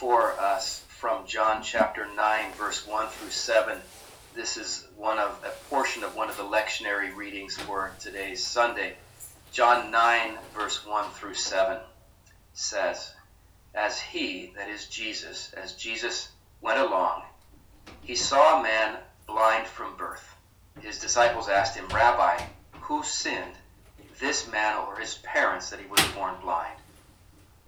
for us from John chapter 9, verse 1 through 7. This is one of a portion of one of the lectionary readings for today's Sunday. John 9, verse 1 through 7 says, As he, that is Jesus, as Jesus went along, he saw a man blind from birth. His disciples asked him, Rabbi, who sinned, this man or his parents, that he was born blind?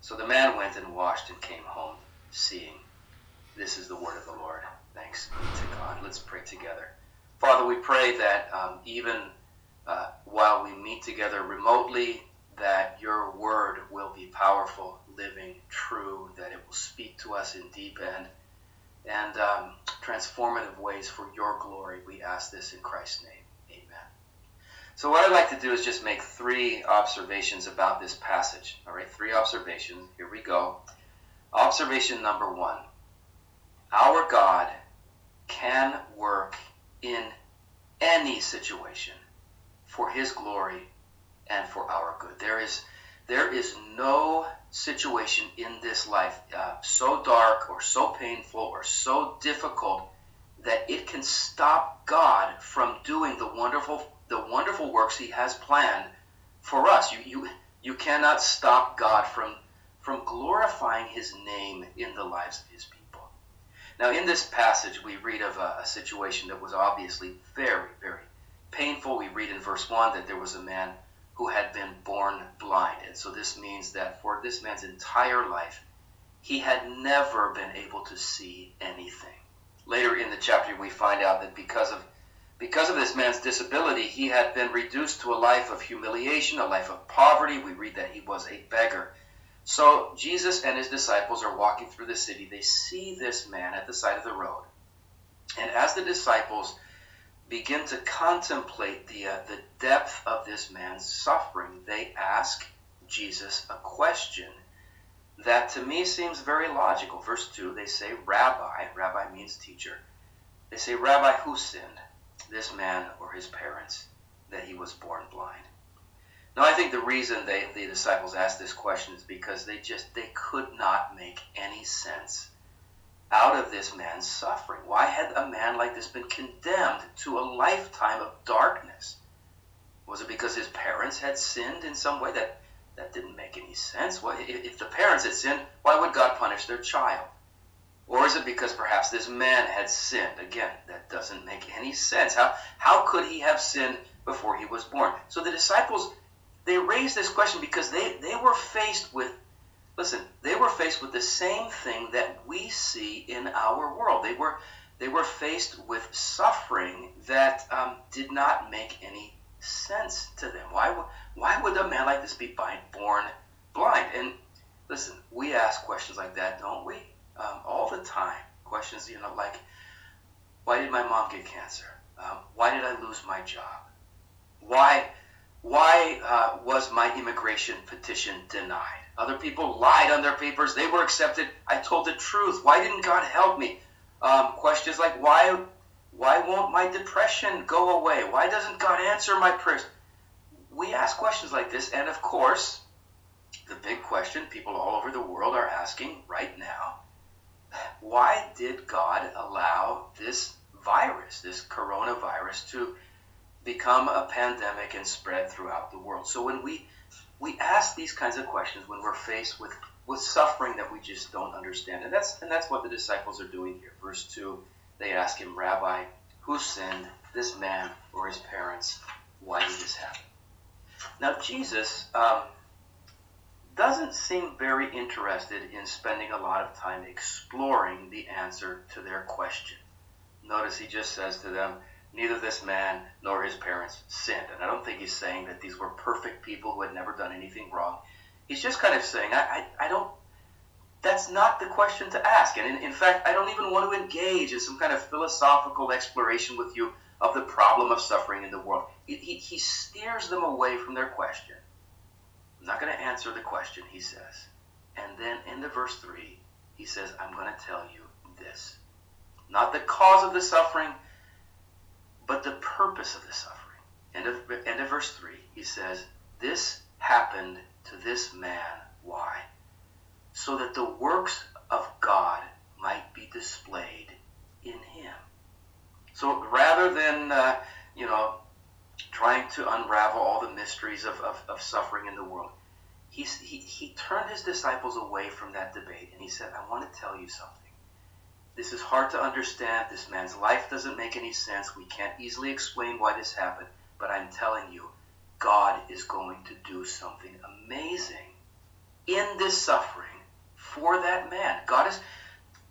So the man went and washed and came home, seeing. This is the word of the Lord. Thanks be to God. Let's pray together. Father, we pray that um, even uh, while we meet together remotely, that your word will be powerful, living, true, that it will speak to us in deep and and um, transformative ways for your glory. We ask this in Christ's name. Amen. So what I'd like to do is just make three observations about this passage. All right, three observations. Here we go. Observation number one. Our God can work in any situation for his glory and for our good. There is there is no situation in this life uh, so dark or so painful or so difficult that it can stop God from doing the wonderful the wonderful works He has planned for us. You you you cannot stop God from from glorifying His name in the lives of His people. Now, in this passage, we read of a, a situation that was obviously very, very painful. We read in verse one that there was a man who had been born blind, and so this means that for this man's entire life, he had never been able to see anything. Later in the chapter, we find out that because of because of this man's disability, he had been reduced to a life of humiliation, a life of poverty. We read that he was a beggar. So Jesus and his disciples are walking through the city. They see this man at the side of the road. And as the disciples begin to contemplate the, uh, the depth of this man's suffering, they ask Jesus a question that to me seems very logical. Verse 2, they say, Rabbi, Rabbi means teacher. They say, Rabbi, who sinned? This man or his parents that he was born blind? Now, I think the reason they, the disciples asked this question is because they just they could not make any sense out of this man's suffering. Why had a man like this been condemned to a lifetime of darkness? Was it because his parents had sinned in some way that that didn't make any sense? Why, if the parents had sinned, why would God punish their child? Or is it because perhaps this man had sinned? Again, that doesn't make any sense. How, how could he have sinned before he was born? So the disciples, they raised this question because they, they were faced with, listen, they were faced with the same thing that we see in our world. They were, they were faced with suffering that um, did not make any sense to them. Why, why would a man like this be born blind? And listen, we ask questions like that, don't we? Um, all the time. Questions, you know, like, why did my mom get cancer? Um, why did I lose my job? Why, why uh, was my immigration petition denied? Other people lied on their papers. They were accepted. I told the truth. Why didn't God help me? Um, questions like, why, why won't my depression go away? Why doesn't God answer my prayers? We ask questions like this, and of course, the big question people all over the world are asking right now why did God allow this virus, this coronavirus, to become a pandemic and spread throughout the world? So when we we ask these kinds of questions when we're faced with with suffering that we just don't understand, and that's and that's what the disciples are doing here. Verse two, they ask him, Rabbi, who sinned, this man or his parents? Why did this happen? Now Jesus. Um, doesn't seem very interested in spending a lot of time exploring the answer to their question. Notice he just says to them, Neither this man nor his parents sinned. And I don't think he's saying that these were perfect people who had never done anything wrong. He's just kind of saying, I, I, I don't that's not the question to ask. And in, in, fact, I don't even want to engage in some kind of philosophical exploration with you of the problem of suffering in the world. He, he, he steers them away from their question. I'm not going to answer the question, he says. And then in the verse 3, he says, I'm going to tell you this. Not the cause of the suffering, but the purpose of the suffering. End of, end of verse 3, he says, This happened to this man. Why? So that the works of God might be displayed in him. So rather than, uh, you know, trying to unravel all the mysteries of, of, of suffering in the world, he, he turned his disciples away from that debate and he said, I want to tell you something. This is hard to understand. This man's life doesn't make any sense. We can't easily explain why this happened. But I'm telling you, God is going to do something amazing in this suffering for that man. God is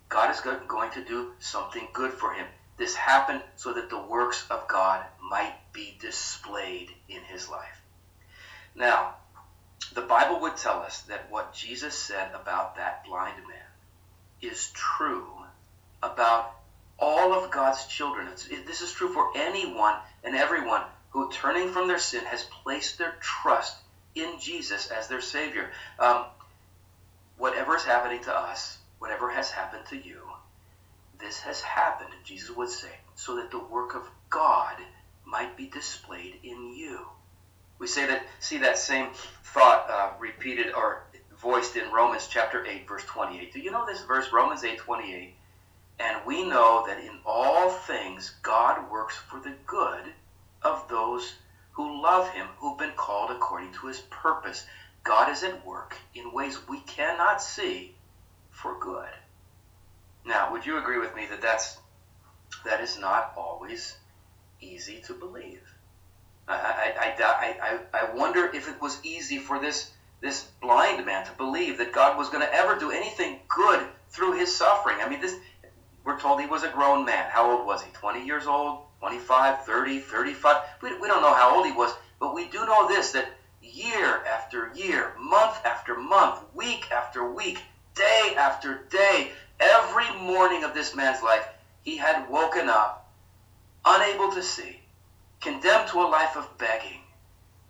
God is going to do something good for him. This happened so that the works of God might be displayed in his life. Now, the Bible would tell us that what Jesus said about that blind man is true about all of God's children. It, this is true for anyone and everyone who, turning from their sin, has placed their trust in Jesus as their Savior. Um, whatever is happening to us, whatever has happened to you, this has happened, Jesus would say, so that the work of God might be displayed in you. We say that, see that same thought uh, repeated or voiced in Romans chapter 8, verse 28. Do you know this verse, Romans 8, 28? And we know that in all things God works for the good of those who love him, who've been called according to his purpose. God is at work in ways we cannot see for good. Now, would you agree with me that that's that is not always easy to believe? I, I, I, I, wonder if it was easy for this, this blind man to believe that God was going to ever do anything good through his suffering. I mean, this, we're told he was a grown man. How old was he? 20 years old? 25, 30, 35? We, we don't know how old he was, but we do know this that year after year, month after month, week after week, day after day, every morning of this man's life, he had woken up unable to see condemned to a life of begging.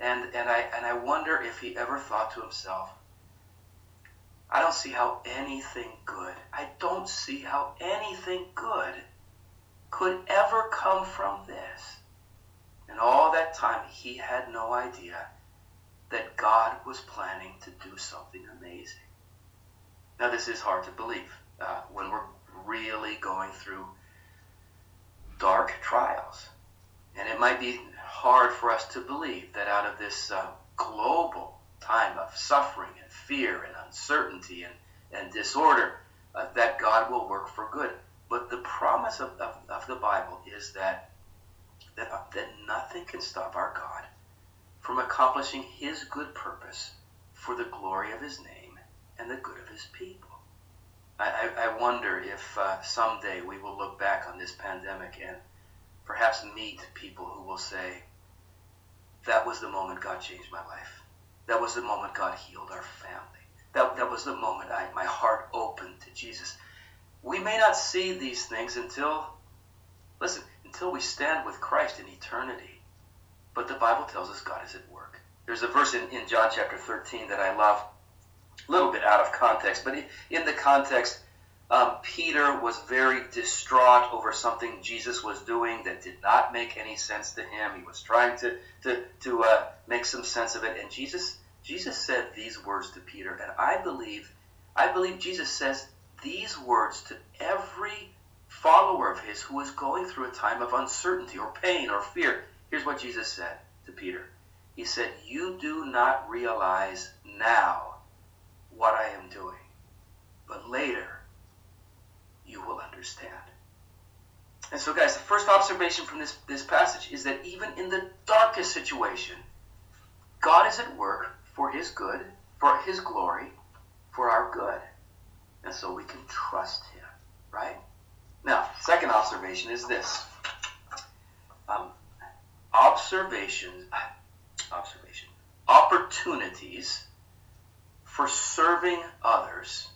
And, and, I, and I wonder if he ever thought to himself, I don't see how anything good, I don't see how anything good could ever come from this. And all that time, he had no idea that God was planning to do something amazing. Now, this is hard to believe uh, when we're really going through dark trials. And it might be hard for us to believe that out of this uh, global time of suffering and fear and uncertainty and, and disorder, uh, that God will work for good. But the promise of, of, of the Bible is that, that, uh, that nothing can stop our God from accomplishing his good purpose for the glory of his name and the good of his people. I, I, wonder if uh, someday we will look back on this pandemic and perhaps meet people who will say, that was the moment God changed my life. That was the moment God healed our family. That, that was the moment I, my heart opened to Jesus. We may not see these things until, listen, until we stand with Christ in eternity. But the Bible tells us God is at work. There's a verse in, in John chapter 13 that I love, little bit out of context, but in the context, um, Peter was very distraught over something Jesus was doing that did not make any sense to him. He was trying to to to uh, make some sense of it, and Jesus Jesus said these words to Peter, and I believe I believe Jesus says these words to every follower of his who is going through a time of uncertainty or pain or fear. Here's what Jesus said to Peter. He said, "You do not realize now what I am doing, but later." you will understand. And so, guys, the first observation from this, this passage is that even in the darkest situation, God is at work for His good, for His glory, for our good. And so we can trust Him, right? Now, second observation is this um, observation, observation, opportunities for serving others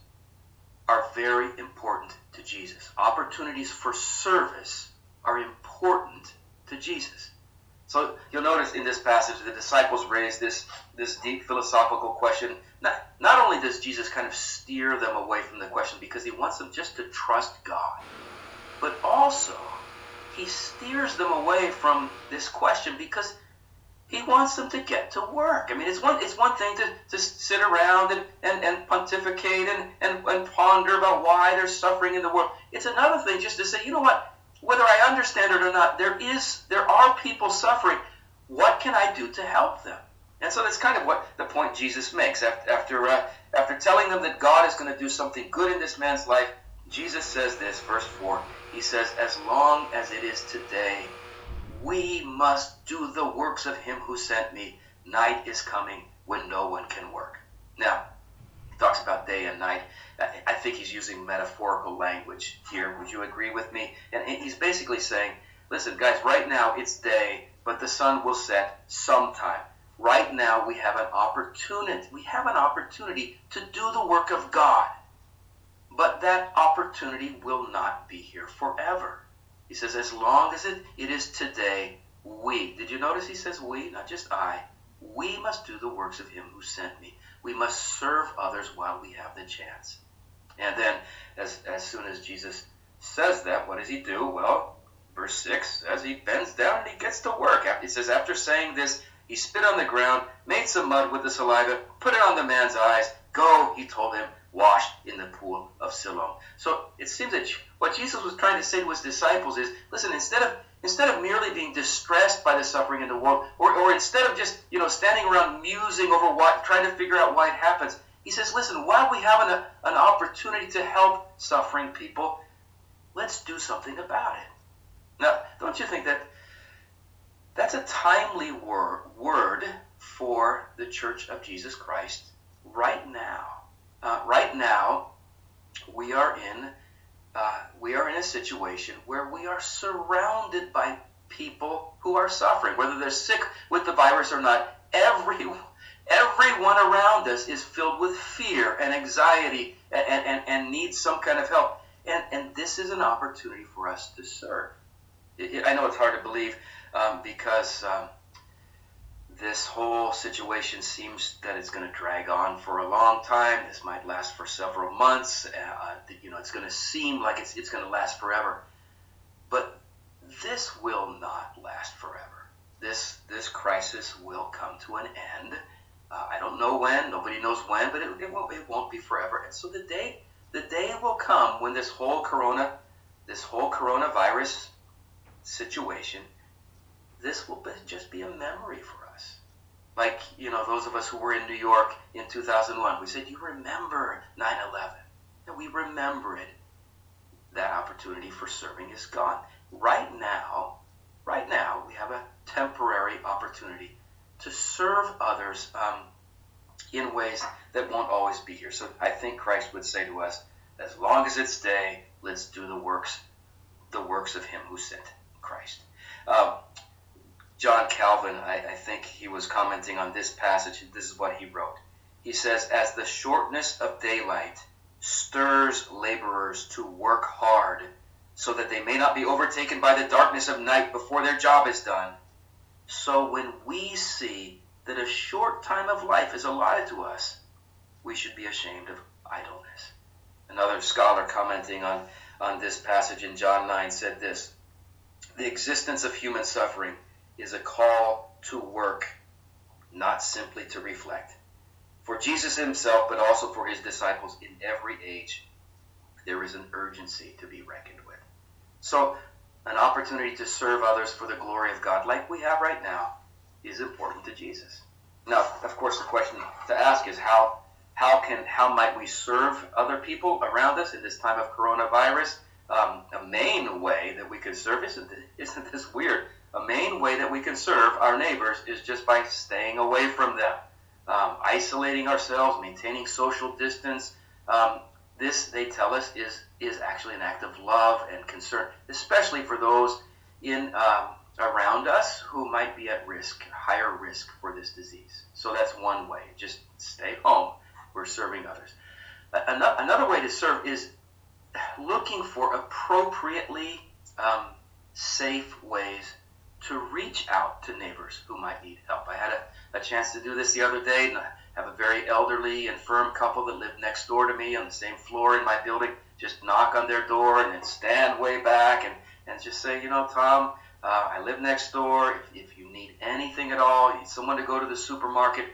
are very important to Jesus. Opportunities for service are important to Jesus. So you'll notice in this passage the disciples raise this, this deep philosophical question. Not, not only does Jesus kind of steer them away from the question because he wants them just to trust God, but also he steers them away from this question because he wants them to get to work. I mean, it's one, it's one thing to, to sit around and, and, and pontificate and, and, and ponder about why there's suffering in the world. It's another thing just to say, you know what, whether I understand it or not, there is there are people suffering. What can I do to help them? And so that's kind of what the point Jesus makes after after, uh, after telling them that God is going to do something good in this man's life. Jesus says this, verse four. He says, "As long as it is today, we must do the works of Him who sent me. Night is coming when no one can work." Now, he talks about day and night. I think he's using metaphorical language here. Would you agree with me? And he's basically saying, listen, guys, right now it's day, but the sun will set sometime. Right now we have an opportunity. We have an opportunity to do the work of God. But that opportunity will not be here forever. He says, as long as it, it is today, we. Did you notice he says we, not just I? We must do the works of him who sent me. We must serve others while we have the chance. And then, as, as soon as Jesus says that, what does he do? Well, verse 6 says he bends down and he gets to work. He says, after saying this, he spit on the ground, made some mud with the saliva, put it on the man's eyes. Go, he told him, wash in the pool of Siloam. So it seems that what Jesus was trying to say to his disciples is, listen, instead of instead of merely being distressed by the suffering in the world, or, or instead of just you know standing around musing over what, trying to figure out why it happens, he says, listen, while we have an, an opportunity to help suffering people, let's do something about it. Now, don't you think that that's a timely word, word for the Church of Jesus Christ right now? Uh, right now, we are in uh, we are in a situation where we are surrounded by people who are suffering, whether they're sick with the virus or not. Every Everyone around us is filled with fear and anxiety and, and, and needs some kind of help. And, and this is an opportunity for us to serve. It, it, I know it's hard to believe um, because um, this whole situation seems that it's going to drag on for a long time. This might last for several months. Uh, you know, it's going to seem like it's, it's going to last forever. But this will not last forever. This, this crisis will come to an end uh, I don't know when. Nobody knows when, but it, it, won't, it won't be forever. And so the day the day will come when this whole corona this whole coronavirus situation this will be, just be a memory for. Like you know those of us who were in New York in 2001, we said, "You remember 9/11?" And we remember it. That opportunity for serving is gone. Right now, right now, we have a temporary opportunity to serve others um, in ways that won't always be here. So I think Christ would say to us, as long as it's day, let's do the works, the works of Him who sent Christ. Uh, John Calvin, I, I think he was commenting on this passage. This is what he wrote. He says, "As the shortness of daylight stirs laborers to work hard, so that they may not be overtaken by the darkness of night before their job is done. So when we see that a short time of life is allotted to us, we should be ashamed of idleness. Another scholar commenting on, on this passage in John 9 said this The existence of human suffering is a call to work, not simply to reflect. For Jesus himself, but also for his disciples in every age, there is an urgency to be reckoned with. So an opportunity to serve others for the glory of God, like we have right now, is important to Jesus. Now, of course, the question to ask is how how can how might we serve other people around us in this time of coronavirus? Um, a main way that we can serve isn't isn't this weird? A main way that we can serve our neighbors is just by staying away from them, um, isolating ourselves, maintaining social distance, um, this, they tell us, is, is actually an act of love and concern, especially for those in um, around us who might be at risk, higher risk for this disease. So that's one way. Just stay home. We're serving others. another way to serve is looking for appropriately um, safe ways to reach out to neighbors who might need help. I had a, a chance to do this the other day, and I have a very elderly, infirm couple that live next door to me on the same floor in my building. Just knock on their door and then stand way back and, and just say, you know, Tom, uh, I live next door. If, if you need anything at all, need someone to go to the supermarket,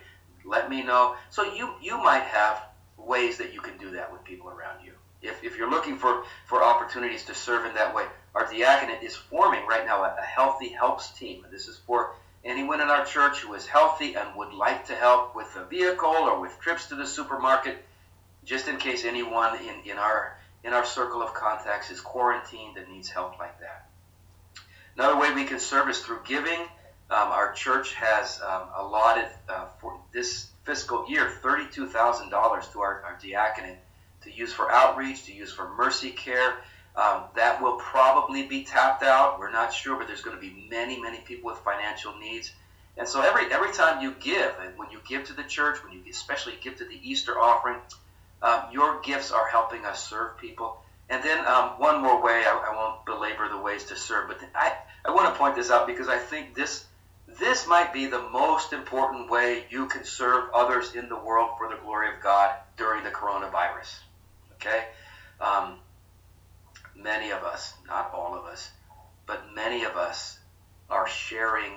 let me know. So you, you might have ways that you can do that with people around you. If, if you're looking for, for opportunities to serve in that way, our diaconate is forming right now a, a healthy helps team. This is for anyone in our church who is healthy and would like to help with a vehicle or with trips to the supermarket, just in case anyone in, in our in our circle of contacts is quarantined and needs help like that. Another way we can serve is through giving. Um, our church has um, allotted uh, for this fiscal year $32,000 to our, our diaconate to use for outreach, to use for mercy care. Um, that will probably be tapped out. We're not sure, but there's going to be many, many people with financial needs. And so every every time you give, and when you give to the church, when you especially give to the Easter offering, um, your gifts are helping us serve people. And then um, one more way, I, I, won't belabor the ways to serve, but I, I want to point this out because I think this this might be the most important way you can serve others in the world for the glory of God during the coronavirus. Okay? Um, many of us, not all of us, but many of us are sharing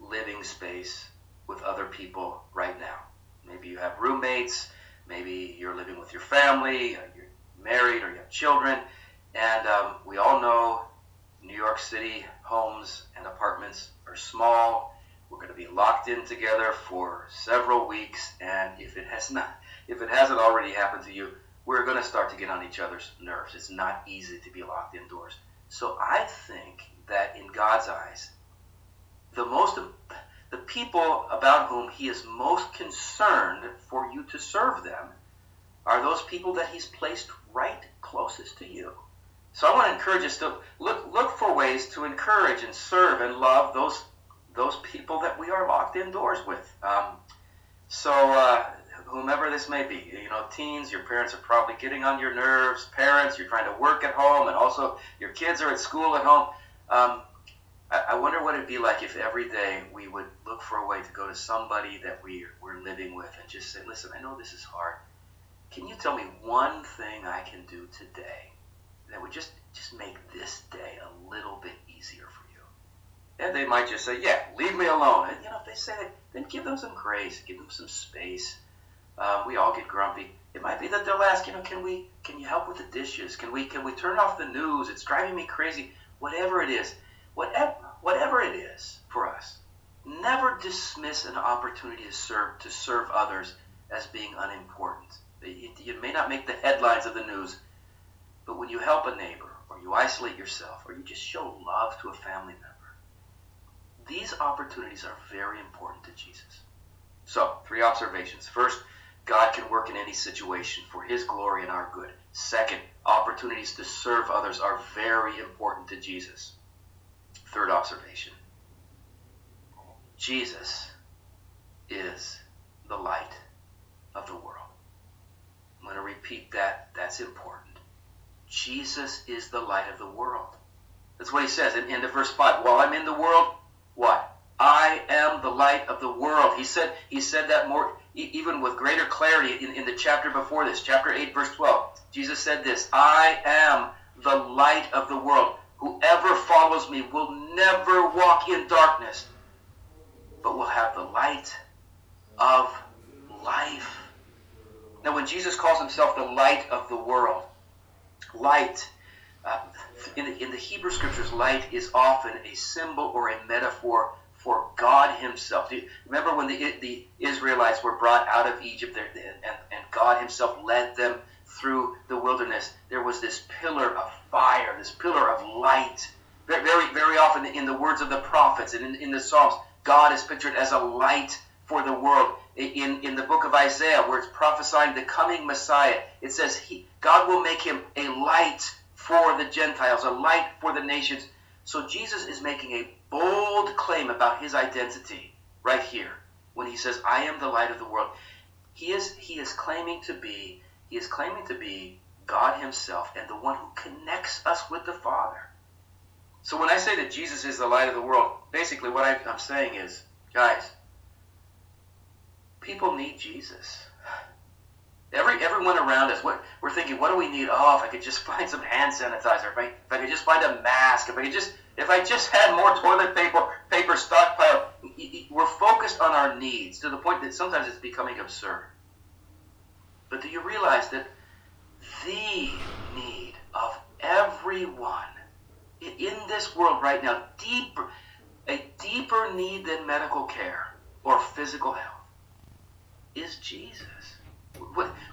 living space with other people right now. Maybe you have roommates, maybe you're living with your family, you're married, or you have children, and um, we all know New York City homes and apartments are small. We're going to be locked in together for several weeks, and if it has not, if it hasn't already happened to you, we're going to start to get on each other's nerves. It's not easy to be locked indoors. So I think that in God's eyes, the most the people about whom he is most concerned for you to serve them are those people that he's placed right closest to you. So I want to encourage us to look look for ways to encourage and serve and love those those people that we are locked indoors with. Um, so uh, whomever this may be. You know, teens, your parents are probably getting on your nerves. Parents, you're trying to work at home, and also your kids are at school at home. Um, I, I wonder what it'd be like if every day we would look for a way to go to somebody that we, we're living with and just say, listen, I know this is hard. Can you tell me one thing I can do today that would just, just make this day a little bit easier for you? And they might just say, yeah, leave me alone. And, you know, if they say that, then give them some grace, give them some space. Um, we all get grumpy. It might be that they'll ask, you know, can we, can you help with the dishes? Can we, can we turn off the news? It's driving me crazy. Whatever it is, whatever, whatever it is for us, never dismiss an opportunity to serve, to serve others as being unimportant. You may not make the headlines of the news, but when you help a neighbor, or you isolate yourself, or you just show love to a family member, these opportunities are very important to Jesus. So, three observations. First, God can work in any situation for His glory and our good. Second, opportunities to serve others are very important to Jesus. Third observation Jesus is the light of the world. I'm going to repeat that. That's important. Jesus is the light of the world. That's what he says in end of verse 5. While I'm in the world, what? I am the light of the world. He said, he said that more even with greater clarity in, in the chapter before this, chapter 8, verse 12. Jesus said this I am the light of the world. Whoever follows me will never walk in darkness, but will have the light of life. Now, when Jesus calls himself the light of the world, light, uh, in, the, in the Hebrew scriptures, light is often a symbol or a metaphor for God Himself. You remember when the, the Israelites were brought out of Egypt and, and God Himself led them through the wilderness? There was this pillar of fire, this pillar of light. Very, very often in the words of the prophets and in, in the Psalms, God is pictured as a light for the world. In, in the book of Isaiah, where it's prophesying the coming Messiah, it says he, God will make him a light for the Gentiles, a light for the nations. So Jesus is making a bold claim about his identity right here when he says, I am the light of the world. He is, he is claiming to be he is claiming to be God Himself and the one who connects us with the Father. So when I say that Jesus is the light of the world, basically what I'm saying is, guys, people need Jesus. Every everyone around us, what we're thinking, what do we need? Oh, if I could just find some hand sanitizer, if I, if I could just find a mask, if I could just if I just had more toilet paper paper stockpile. We're focused on our needs to the point that sometimes it's becoming absurd. But do you realize that the need of everyone in this world right now, deeper, a deeper need than medical care or physical health is Jesus.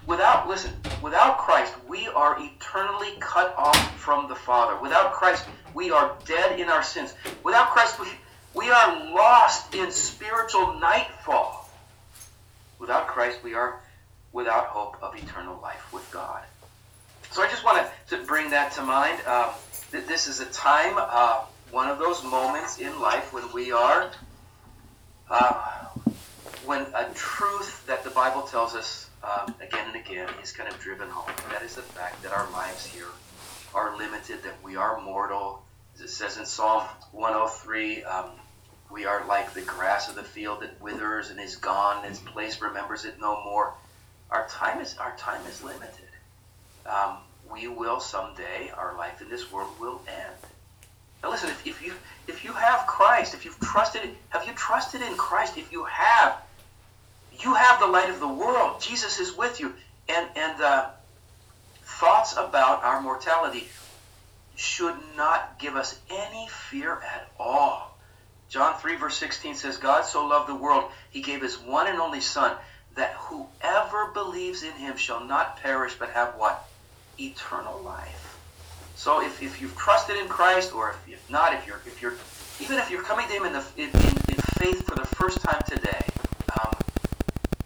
Without, listen, without Christ, we are eternally cut off from the Father. Without Christ, we are dead in our sins. Without Christ, we, we are lost in spiritual nightfall. Without Christ, we are without hope of eternal life with God. So I just want to, bring that to mind. Um, that this is a time, uh, one of those moments in life when we are, uh, when a truth that the Bible tells us um, again and again is kind of driven home. That is the fact that our lives here are limited, that we are mortal. As it says in Psalm 103, um, we are like the grass of the field that withers and is gone. Its place remembers it no more. Our time is our time is limited. Um, we will someday, our life in this world will end. Now listen, if, if you if you have Christ, if you've trusted, have you trusted in Christ? If you have, you have the light of the world. Jesus is with you, and and uh, thoughts about our mortality should not give us any fear at all. John 3, verse 16 says, God so loved the world, he gave his one and only Son, that whoever believes in him shall not perish but have what? eternal life. So if, if you've trusted in Christ, or if, if not, if you're if you're even if you're coming to Him in, the, in, in faith for the first time today, um,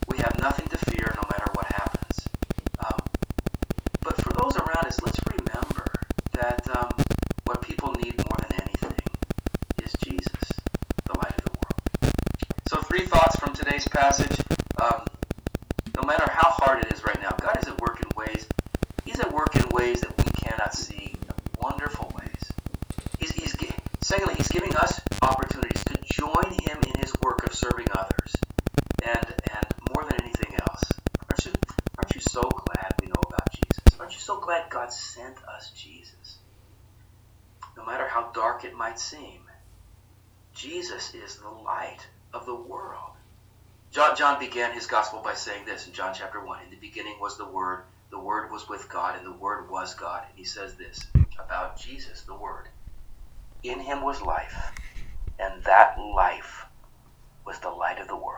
we have nothing to fear no matter what happens. Um, but for those around us, let's remember that um, what people need more than anything is Jesus, the light of the world. So three thoughts from today's passage. Um, no matter how hard it is right now, God is at work in ways He's at work in ways that we cannot see, wonderful ways. He's, he's, secondly, He's giving us opportunities to join Him in His work of serving others. And, and more than anything else, aren't you, aren't you so glad we know about Jesus? Aren't you so glad God sent us Jesus? No matter how dark it might seem, Jesus is the light of the world. John, John began his gospel by saying this in John chapter 1 In the beginning was the Word the Word was with God, and the Word was God. And he says this about Jesus, the Word. In him was life, and that life was the light of the world.